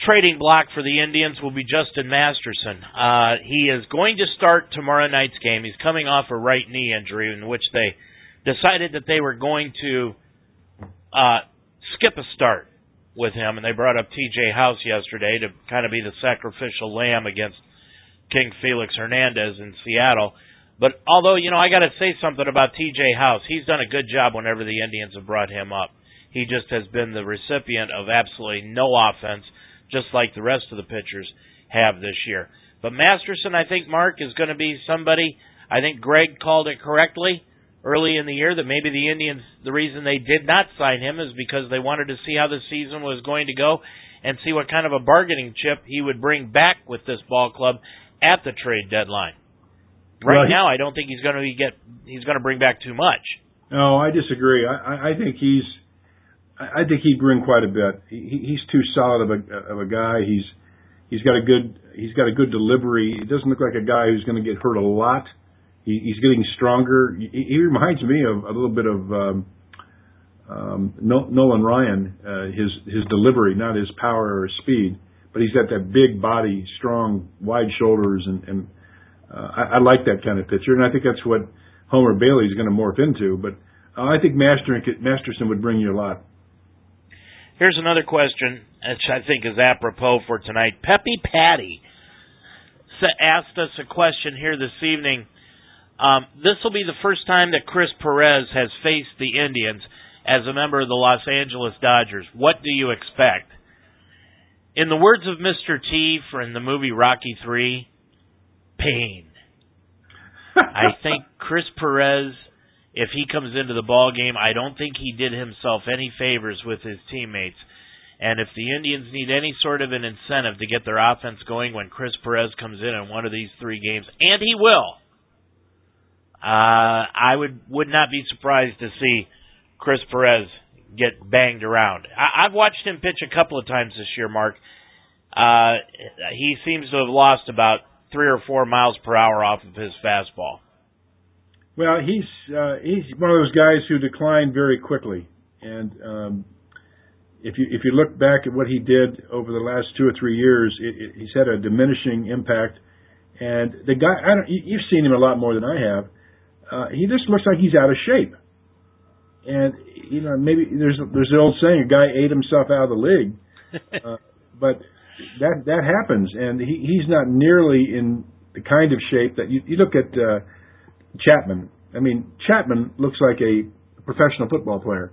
trading block for the Indians will be Justin Masterson. Uh, he is going to start tomorrow night's game. He's coming off a right knee injury in which they decided that they were going to uh, skip a start. with him, and they brought up T.J. House yesterday to kind of be the sacrificial lamb against King Felix Hernandez in Seattle. But although, you know, I got to say something about TJ House. He's done a good job whenever the Indians have brought him up. He just has been the recipient of absolutely no offense, just like the rest of the pitchers have this year. But Masterson, I think, Mark, is going to be somebody. I think Greg called it correctly early in the year that maybe the Indians, the reason they did not sign him is because they wanted to see how the season was going to go and see what kind of a bargaining chip he would bring back with this ball club at the trade deadline. Right, right. now, I don't think he's going to get he's going to bring back too much. No, I disagree. I, I think he's I think he'd bring quite a bit. He, he's too solid of a of a guy. He's he's got a good he's got a good delivery. He doesn't look like a guy who's going to get hurt a lot. He, he's getting stronger. He, he reminds me of a little bit of um, um, Nolan Ryan. Uh, his his delivery, not his power or his speed, but he's got that big body, strong, wide shoulders, and, and I, I like that kind of pitcher, and I think that's what Homer Bailey is going to morph into. But uh, I think Master, Masterson would bring you a lot. Here's another question, which I think is apropos for tonight. Peppy Patty asked us a question here this evening. Um, this will be the first time that Chris Perez has faced the Indians as a member of the Los Angeles Dodgers. What do you expect? In the words of Mr. T from the movie Rocky 3, pain. I think Chris Perez, if he comes into the ball game, I don't think he did himself any favors with his teammates. And if the Indians need any sort of an incentive to get their offense going when Chris Perez comes in in one of these three games, and he will, uh, I would would not be surprised to see Chris Perez get banged around. I, I've watched him pitch a couple of times this year, Mark. Uh, he seems to have lost about three or four miles per hour off of his fastball. Well, he's uh, he's one of those guys who declined very quickly, and um, if you if you look back at what he did over the last two or three years, it, it, he's had a diminishing impact. And the guy, I don't, you've seen him a lot more than I have. Uh, he just looks like he's out of shape. And you know, maybe there's there's the old saying, a guy ate himself out of the league. Uh, but that that happens, and he, he's not nearly in the kind of shape that you, you look at uh, Chapman. I mean, Chapman looks like a professional football player.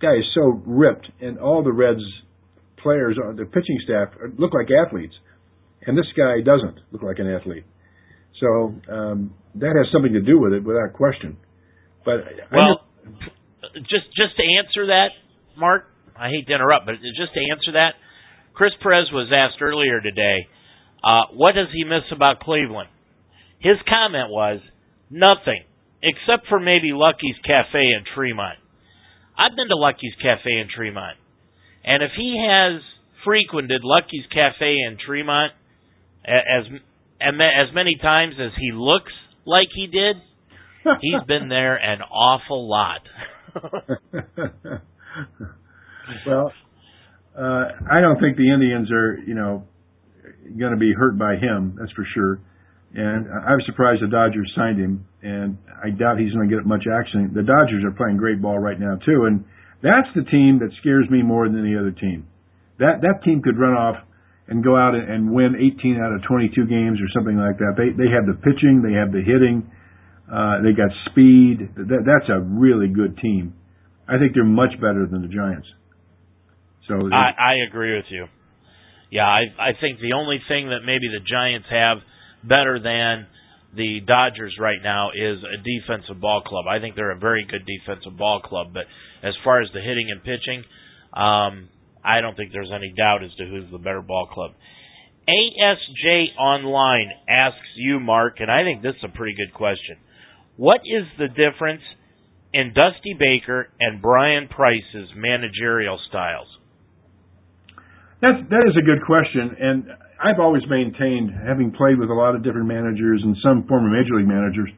Guy is so ripped, and all the Reds players, the pitching staff, look like athletes, and this guy doesn't look like an athlete. So um, that has something to do with it, without question. But well, just just to answer that, Mark, I hate to interrupt, but just to answer that, Chris Perez was asked earlier today, uh, what does he miss about Cleveland? His comment was, nothing, except for maybe Lucky's Cafe in Tremont. I've been to Lucky's Cafe in Tremont. And if he has frequented Lucky's Cafe in Tremont as as many times as he looks like he did, he's been there an awful lot. well, uh, I don't think the Indians are, you know, going to be hurt by him. That's for sure. And I was surprised the Dodgers signed him, and I doubt he's going to get much action. The Dodgers are playing great ball right now too, and that's the team that scares me more than any other team. That that team could run off and go out and win 18 out of 22 games or something like that. They they have the pitching, they have the hitting, uh, they got speed. That, that's a really good team. I think they're much better than the Giants. So I, I agree with you. Yeah, I I think the only thing that maybe the Giants have better than the Dodgers right now is a defensive ball club. I think they're a very good defensive ball club, but as far as the hitting and pitching, um, I don't think there's any doubt as to who's the better ball club. ASJ Online asks you, Mark, and I think this is a pretty good question. What is the difference in Dusty Baker and Bryan Price's managerial styles? That's that is a good question, and I've always maintained, having played with a lot of different managers and some former major league managers,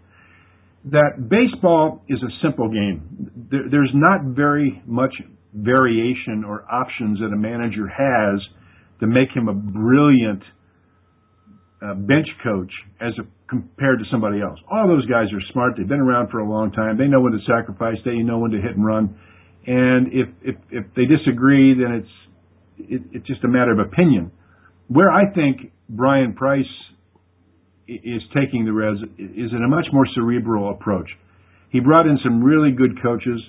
that baseball is a simple game. There, there's not very much variation or options that a manager has to make him a brilliant uh, bench coach as a, compared to somebody else. All those guys are smart. They've been around for a long time. They know when to sacrifice. They know when to hit and run. And if if if they disagree, then it's it, it's just a matter of opinion. Where I think Bryan Price is taking the Reds is in a much more cerebral approach. He brought in some really good coaches,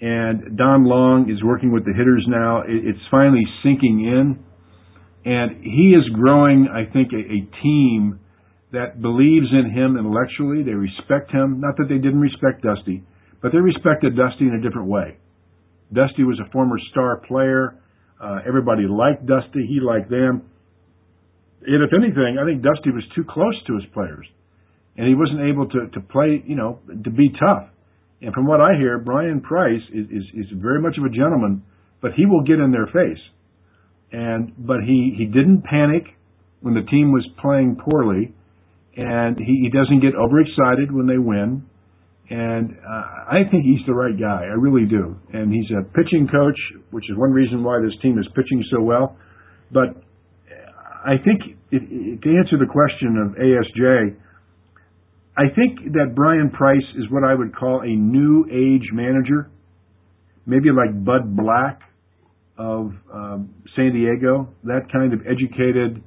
and Don Long is working with the hitters now. It's finally sinking in, and he is growing, I think, a, a team that believes in him intellectually. They respect him. Not that they didn't respect Dusty, but they respected Dusty in a different way. Dusty was a former star player. Uh, everybody liked Dusty. He liked them. And if anything, I think Dusty was too close to his players, and he wasn't able to to play, you know, to be tough. And from what I hear, Bryan Price is is, is very much of a gentleman, but he will get in their face. And but he he didn't panic when the team was playing poorly, and he, he doesn't get overexcited when they win. And uh, I think he's the right guy. I really do. And he's a pitching coach, which is one reason why this team is pitching so well. But I think it, it, to answer the question of ASJ, I think that Bryan Price is what I would call a new age manager, maybe like Bud Black of um, San Diego, that kind of educated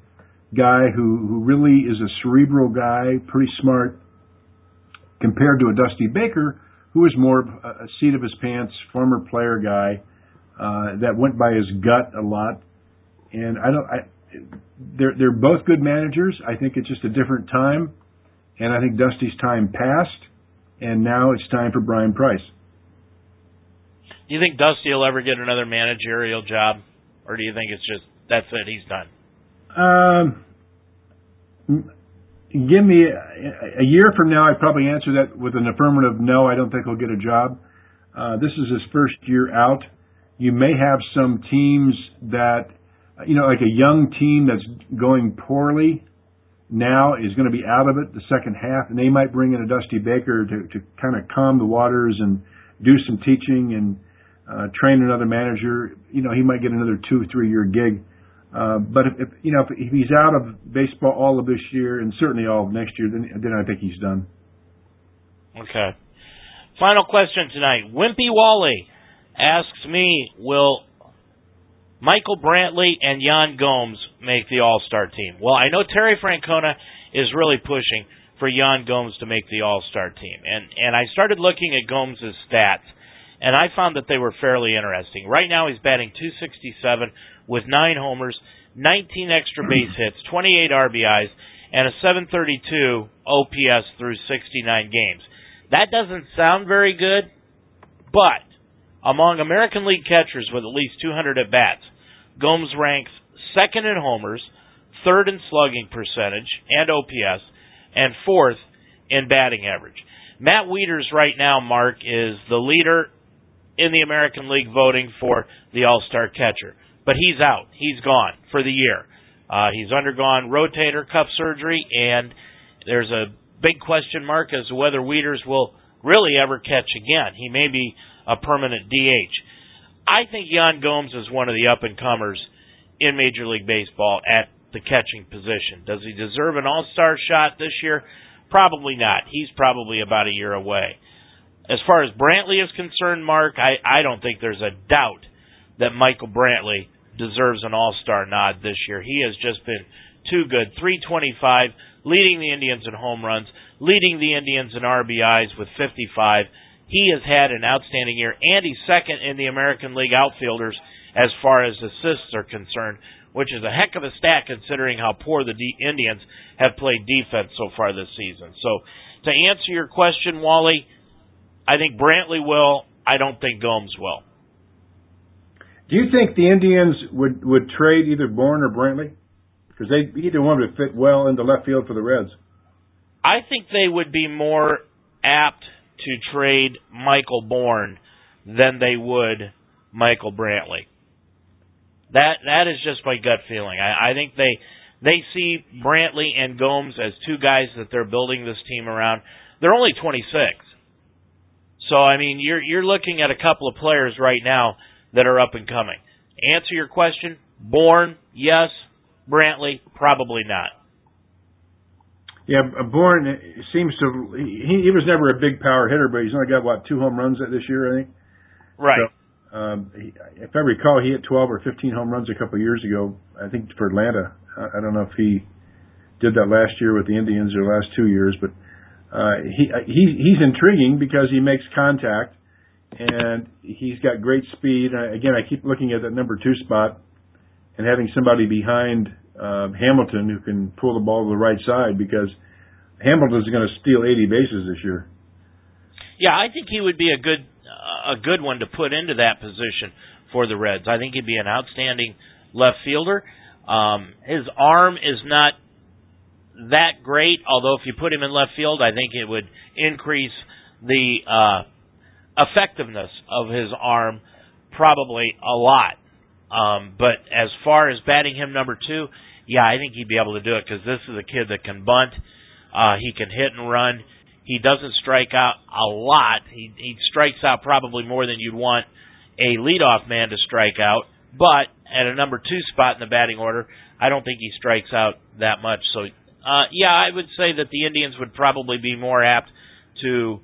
guy who, who really is a cerebral guy, pretty smart, compared to a Dusty Baker, who was more a seat of his pants, former player guy uh, that went by his gut a lot. And I don't, I, they're they're both good managers. I think it's just a different time, and I think Dusty's time passed, and now it's time for Bryan Price. Do you think Dusty will ever get another managerial job, or do you think it's just that's it, he's done? Um, give me a, a year from now, I'd probably answer that with an affirmative no. I don't think he'll get a job. Uh, this is his first year out. You may have some teams that you know, like a young team that's going poorly now is going to be out of it the second half, and they might bring in a Dusty Baker to, to kind of calm the waters and do some teaching and uh, train another manager. You know, he might get another two, three year gig. Uh, but if, if you know if, if he's out of baseball all of this year and certainly all of next year, then then I think he's done. Okay. Final question tonight. Wimpy Wally asks me, will Michael Brantley and Yan Gomes make the All Star team. Well, I know Terry Francona is really pushing for Yan Gomes to make the All Star team, and and I started looking at Gomes' stats, and I found that they were fairly interesting. Right now, he's batting 267 with nine homers, 19 extra base hits, 28 RBIs, and a 732 OPS through 69 games. That doesn't sound very good, but among American League catchers with at least 200 at bats, Gomes ranks second in homers, third in slugging percentage and OPS, and fourth in batting average. Matt Wieters right now, Mark, is the leader in the American League voting for the All-Star catcher. But he's out. He's gone for the year. Uh, he's undergone rotator cuff surgery, and there's a big question mark as to whether Wieters will really ever catch again. He may be a permanent DH. I think Yan Gomes is one of the up and comers in Major League Baseball at the catching position. Does he deserve an all star shot this year? Probably not. He's probably about a year away. As far as Brantley is concerned, Mark, I, I don't think there's a doubt that Michael Brantley deserves an all star nod this year. He has just been too good. 325, leading the Indians in home runs, leading the Indians in RBIs with 55 he has had an outstanding year, and he's second in the American League outfielders as far as assists are concerned, which is a heck of a stat considering how poor the D- Indians have played defense so far this season. So, to answer your question, Wally, I think Brantley will. I don't think Gomes will. Do you think the Indians would would trade either Bourn or Brantley? Because they either one would fit well into left field for the Reds. I think they would be more apt to trade Michael Bourn than they would Michael Brantley. That that is just my gut feeling. I, I think they they see Brantley and Gomes as two guys that they're building this team around. They're only 26. So I mean, you're you're looking at a couple of players right now that are up and coming. Answer your question: Bourn, yes. Brantley, probably not. Yeah, Bourn seems to he he was never a big power hitter, but he's only got what two home runs this year, I think. Right. So, Um, he, if I recall, he hit 12 or 15 home runs a couple of years ago. I think for Atlanta. I, I don't know if he did that last year with the Indians or the last two years, but uh, he he he's intriguing because he makes contact and he's got great speed. Again, I keep looking at that number two spot and having somebody behind uh, Hamilton who can pull the ball to the right side because Hamilton's going to steal 80 bases this year. Yeah, I think he would be a good a good one to put into that position for the Reds. I think he'd be an outstanding left fielder. Um, his arm is not that great, although if you put him in left field, I think it would increase the uh, effectiveness of his arm probably a lot. Um, but as far as batting him number two, yeah, I think he'd be able to do it because this is a kid that can bunt. Uh, he can hit and run. He doesn't strike out a lot. He, he strikes out probably more than you'd want a leadoff man to strike out. But at a number two spot in the batting order, I don't think he strikes out that much. So, uh, yeah, I would say that the Indians would probably be more apt to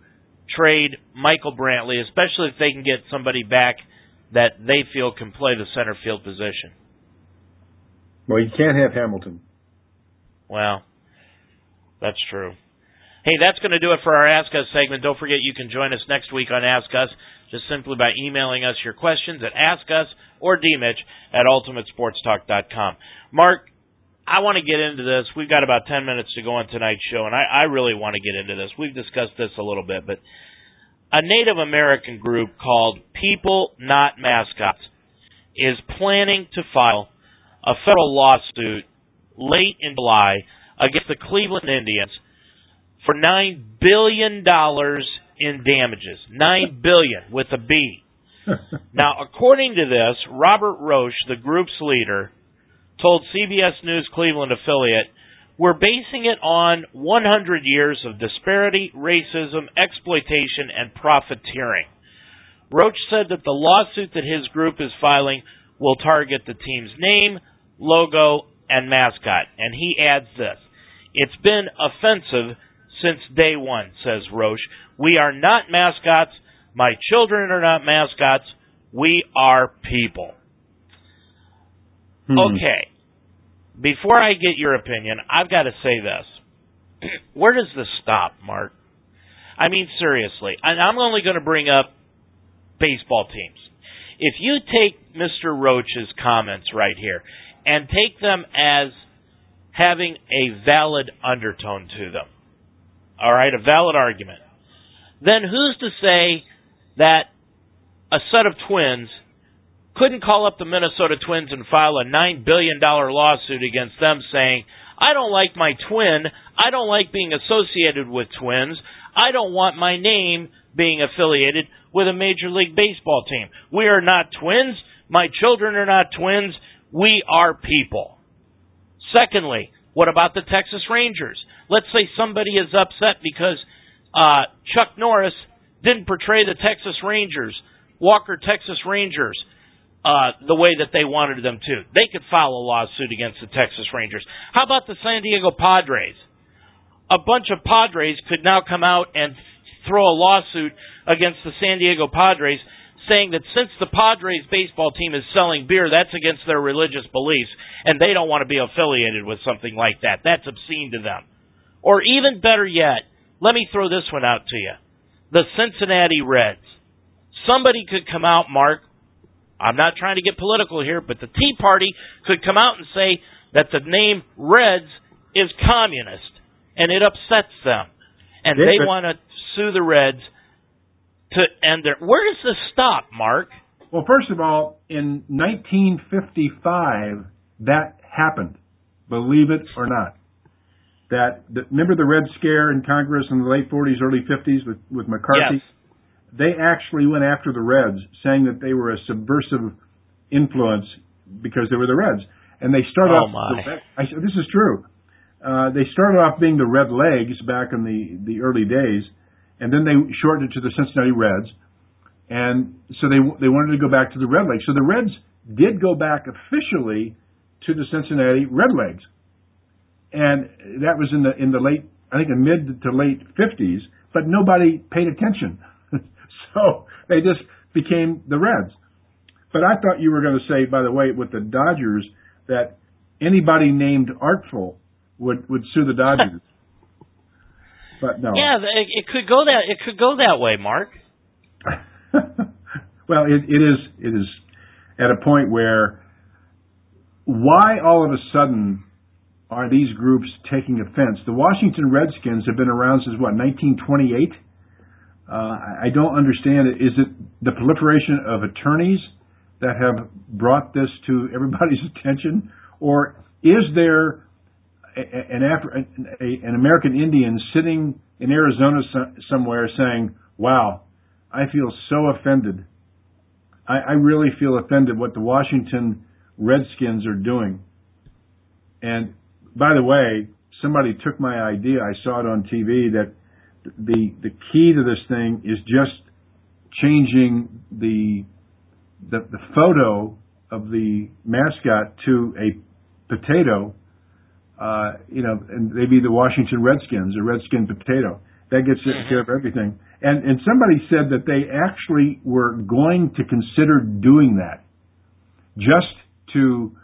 trade Michael Brantley, especially if they can get somebody back that they feel can play the center field position. Well, you can't have Hamilton. Well, that's true. Hey, that's going to do it for our Ask Us segment. Don't forget you can join us next week on Ask Us just simply by emailing us your questions at askus or dmitch at ultimatesportstalk.com. Mark, I want to get into this. We've got about 10 minutes to go on tonight's show, and I, I really want to get into this. We've discussed this a little bit, but a Native American group called People Not Mascots is planning to file a federal lawsuit late in July against the Cleveland Indians for nine billion dollars in damages. 9 billion with a B. now, according to this, Robert Roche, the group's leader, told CBS News Cleveland affiliate, "We're basing it on 100 years of disparity, racism, exploitation, and profiteering." Roche said that the lawsuit that his group is filing will target the team's name, logo, and mascot. And he adds this It's been offensive since day one, says Roche. We are not mascots. My children are not mascots. We are people. Hmm. Okay. Before I get your opinion, I've got to say this. Where does this stop, Mark? I mean, seriously. I'm only going to bring up baseball teams. If you take Mr. Roche's comments right here and take them as having a valid undertone to them, all right, a valid argument, then who's to say that a set of twins couldn't call up the Minnesota Twins and file a $9 billion lawsuit against them saying, I don't like my twin. I don't like being associated with twins. I don't want my name being affiliated with a Major League Baseball team. We are not twins. My children are not twins. We are people. Secondly, what about the Texas Rangers? Let's say somebody is upset because uh, Chuck Norris didn't portray the Texas Rangers, Walker Texas Rangers, uh, the way that they wanted them to. They could file a lawsuit against the Texas Rangers. How about the San Diego Padres? A bunch of Padres could now come out and throw a lawsuit against the San Diego Padres saying that since the Padres baseball team is selling beer, that's against their religious beliefs, and they don't want to be affiliated with something like that. That's obscene to them. Or even better yet, let me throw this one out to you. The Cincinnati Reds. Somebody could come out, Mark. I'm not trying to get political here, but the Tea Party could come out and say that the name Reds is communist and it upsets them. And they want to sue the Reds to end their. Where does this stop, Mark? Well, first of all, in 1955, that happened. Believe it or not that the, remember the Red Scare in Congress in the late 40s, early 50s with with McCarthy. Yes. They actually went after the Reds, saying that they were a subversive influence because they were the Reds, and they started oh off. My. I, this is true. Uh, they started off being the Red Legs back in the the early days, and then they shortened it to the Cincinnati Reds, and so they they wanted to go back to the Red Legs. So the Reds did go back officially to the Cincinnati Red Legs and that was in the in the late I think the mid to late 50s, but nobody paid attention. so they just became the Reds. But I thought you were going to say, by the way, with the Dodgers, that anybody named Artful would would sue the Dodgers. but no. Yeah, it, it could go that it could go that way, Mark. well, it, it is it is at a point where why all of a sudden are these groups taking offense? The Washington Redskins have been around since what 1928. Uh, I don't understand it. Is it the proliferation of attorneys that have brought this to everybody's attention, or is there an, Afri- an American Indian sitting in Arizona somewhere saying, "Wow, I feel so offended. I, I really feel offended what the Washington Redskins are doing." And by the way, somebody took my idea. I saw it on TV that the the key to this thing is just changing the the, the photo of the mascot to a potato, uh, you know, and maybe the Washington Redskins, a Redskin potato. That gets care of everything. And and somebody said that they actually were going to consider doing that, just to,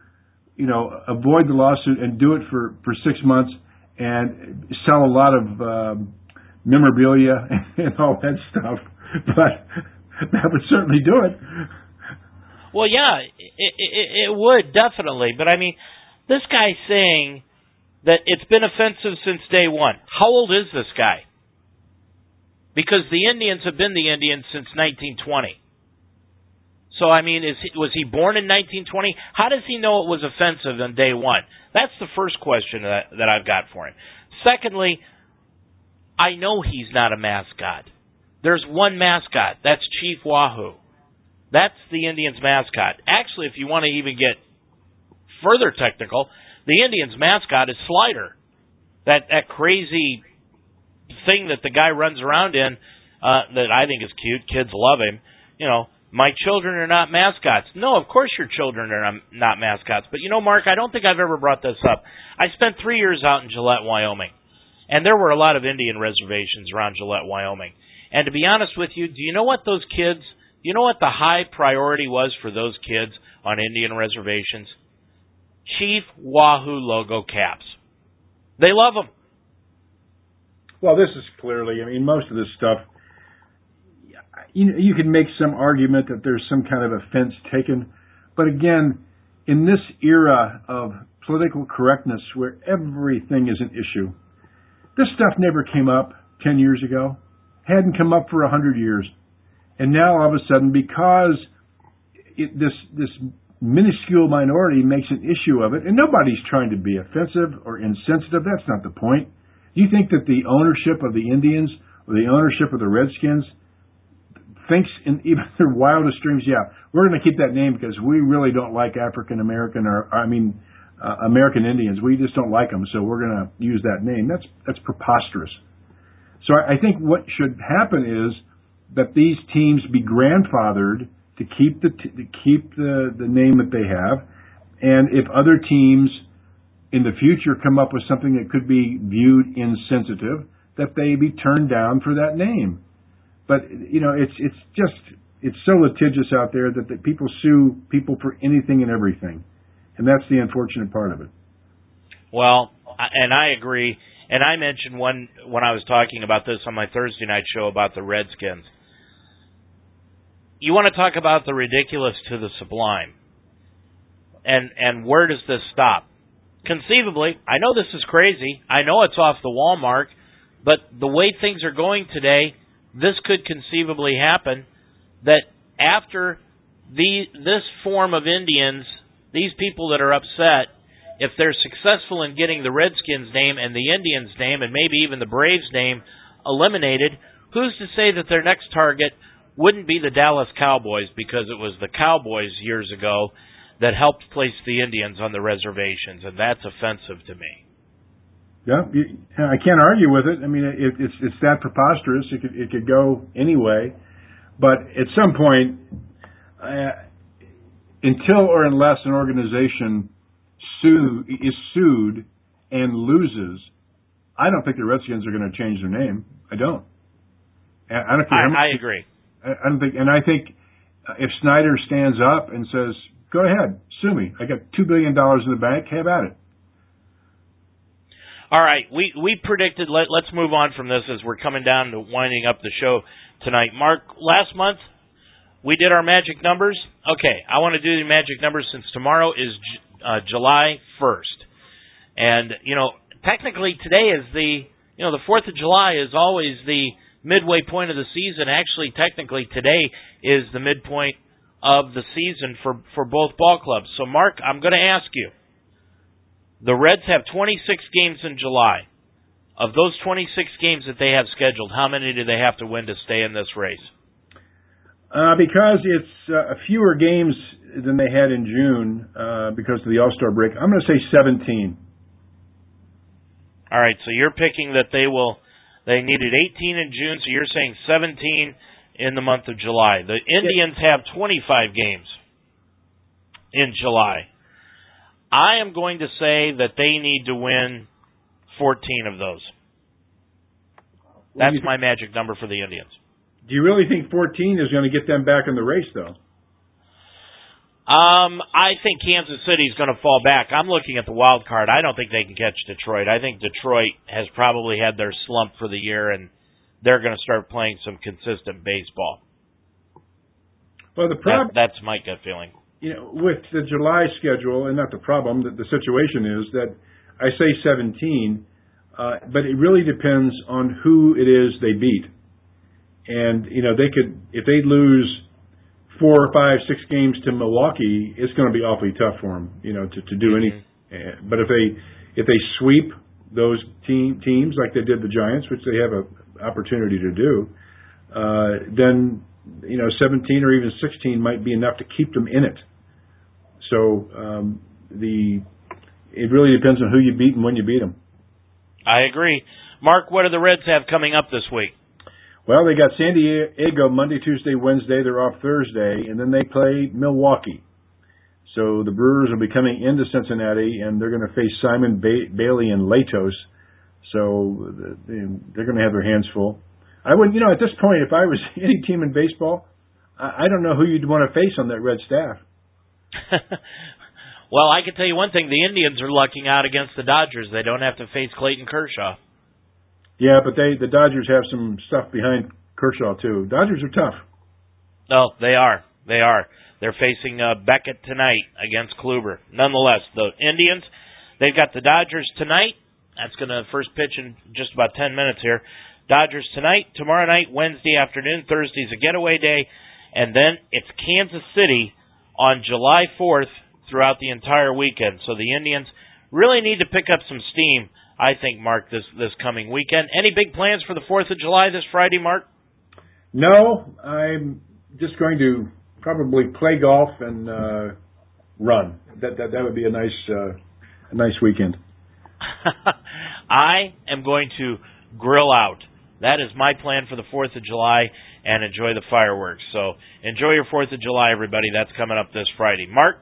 you know, avoid the lawsuit and do it for for six months and sell a lot of um, memorabilia and all that stuff. But that would certainly do it. Well, yeah, it, it, it would definitely. But I mean, this guy saying that it's been offensive since day one. How old is this guy? Because the Indians have been the Indians since 1920. So I mean, is he, was he born in 1920? How does he know it was offensive on day one? That's the first question that, that I've got for him. Secondly, I know he's not a mascot. There's one mascot. That's Chief Wahoo. That's the Indians' mascot. Actually, if you want to even get further technical, the Indians' mascot is Slider. That that crazy thing that the guy runs around in uh, that I think is cute. Kids love him. You know, my children are not mascots. No, of course your children are not mascots. But you know, Mark, I don't think I've ever brought this up. I spent three years out in Gillette, Wyoming, and there were a lot of Indian reservations around Gillette, Wyoming. And to be honest with you, do you know what those kids you know what the high priority was for those kids on Indian reservations? Chief Wahoo logo caps. They love them. Well, this is clearly, I mean, most of this stuff, you, know, you can make some argument that there's some kind of offense taken. But again, in this era of political correctness where everything is an issue, this stuff never came up 10 years ago, hadn't come up for 100 years. And now all of a sudden, because it, this this minuscule minority makes an issue of it, and nobody's trying to be offensive or insensitive. That's not the point. You think that the ownership of the Indians or the ownership of the Redskins thinks in even their wildest dreams, yeah, we're going to keep that name because we really don't like African American or I mean uh, American Indians. We just don't like them, so we're going to use that name. That's that's preposterous. So I, I think what should happen is that these teams be grandfathered to keep the t- to keep the the name that they have, and if other teams in the future come up with something that could be viewed insensitive, that they be turned down for that name. But you know, it's it's just it's so litigious out there that, that people sue people for anything and everything, and that's the unfortunate part of it. Well, and I agree. And I mentioned one when I was talking about this on my Thursday night show about the Redskins you want to talk about the ridiculous to the sublime. And and where does this stop? Conceivably, I know this is crazy. I know it's off the wall mark, but the way things are going today, this could conceivably happen that after the this form of Indians, these people that are upset, if they're successful in getting the Redskins name and the Indians name and maybe even the Braves name eliminated, who's to say that their next target wouldn't be the Dallas Cowboys because it was the Cowboys years ago that helped place the Indians on the reservations, and that's offensive to me. Yeah, I can't argue with it. I mean, it, it's it's that preposterous. It could it could go anyway, but at some point, until or unless an organization sue is sued and loses, I don't think the Redskins are going to change their name. I don't. I don't care. I, I agree. I don't think, and I think if Snyder stands up and says, "Go ahead, sue me. I got two billion dollars in the bank. Have at it." All right, we we predicted. Let, let's move on from this as we're coming down to winding up the show tonight. Mark, last month we did our magic numbers. Okay, I want to do the magic numbers since tomorrow is uh, July 1st. And, you know, technically today is the, you know, the 4th of July is always the midway point of the season. Actually, technically today is the midpoint of the season for, for both ball clubs. So, Mark, I'm going to ask you. The Reds have 26 games in July. Of those 26 games that they have scheduled, how many do they have to win to stay in this race? Uh, because it's uh, fewer games than they had in June uh, because of the All Star break. I'm going to say 17. All right, so you're picking that they will. They needed 18 in June, so you're saying 17 in the month of July. The Indians have 25 games in July. I am going to say that they need to win 14 of those. That's my magic number for the Indians. Do you really think 14 is going to get them back in the race, though? Um, I think Kansas City is going to fall back. I'm looking at the wild card. I don't think they can catch Detroit. I think Detroit has probably had their slump for the year, and they're going to start playing some consistent baseball. Well, the problem that, that's my gut feeling. You know, with the July schedule, and not the problem, the, the situation is that I say 17, uh, but it really depends on who it is they beat and you know they could if they lose four or five, six games to Milwaukee, it's going to be awfully tough for them, you know, to to do mm-hmm. any. But if they if they sweep those team teams like they did the Giants, which they have a opportunity to do, uh, then you know 17 or even 16 might be enough to keep them in it. So um, the it really depends on who you beat and when you beat them. I agree. Mark, what do the Reds have coming up this week? Well, they got San Diego Monday, Tuesday, Wednesday. They're off Thursday, and then they play Milwaukee. So the Brewers will be coming into Cincinnati, and they're going to face Simon ba- Bailey and Latos. So they're going to have their hands full. I would, you know, at this point, if I was any team in baseball, I don't know who you'd want to face on that red staff. well, I can tell you one thing: the Indians are lucking out against the Dodgers. They don't have to face Clayton Kershaw. Yeah, but they the Dodgers have some stuff behind Kershaw too. Dodgers are tough. No, they are. They are. They're facing uh, Beckett tonight against Kluber. Nonetheless, the Indians, they've got the Dodgers tonight. That's going to first pitch in just about 10 minutes here. Dodgers tonight, tomorrow night, Wednesday afternoon, Thursday's a getaway day, and then it's Kansas City on July 4th throughout the entire weekend. So the Indians really need to pick up some steam I think, Mark, this this coming weekend. Any big plans for the Fourth of July this Friday, Mark? No, I'm just going to probably play golf and uh, run. That that that would be a nice uh, a nice weekend. I am going to grill out. That is my plan for the Fourth of July and enjoy the fireworks. So enjoy your Fourth of July, everybody. That's coming up this Friday. Mark,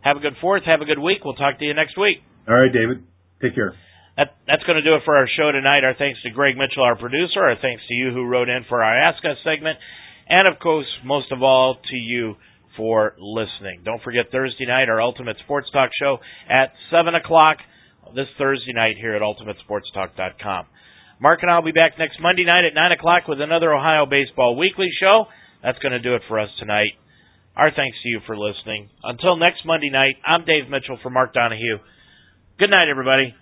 have a good Fourth. Have a good week. We'll talk to you next week. All right, David. Take care. That, that's going to do it for our show tonight. Our thanks to Greg Mitchell, our producer. Our thanks to you who wrote in for our Ask Us segment. And of course, most of all, to you for listening. Don't forget Thursday night, our Ultimate Sports Talk show at 7 o'clock this Thursday night here at UltimateSportsTalk.com. Mark and I will be back next Monday night at 9 o'clock with another Ohio Baseball Weekly show. That's going to do it for us tonight. Our thanks to you for listening. Until next Monday night, I'm Dave Mitchell for Mark Donahue. Good night, everybody.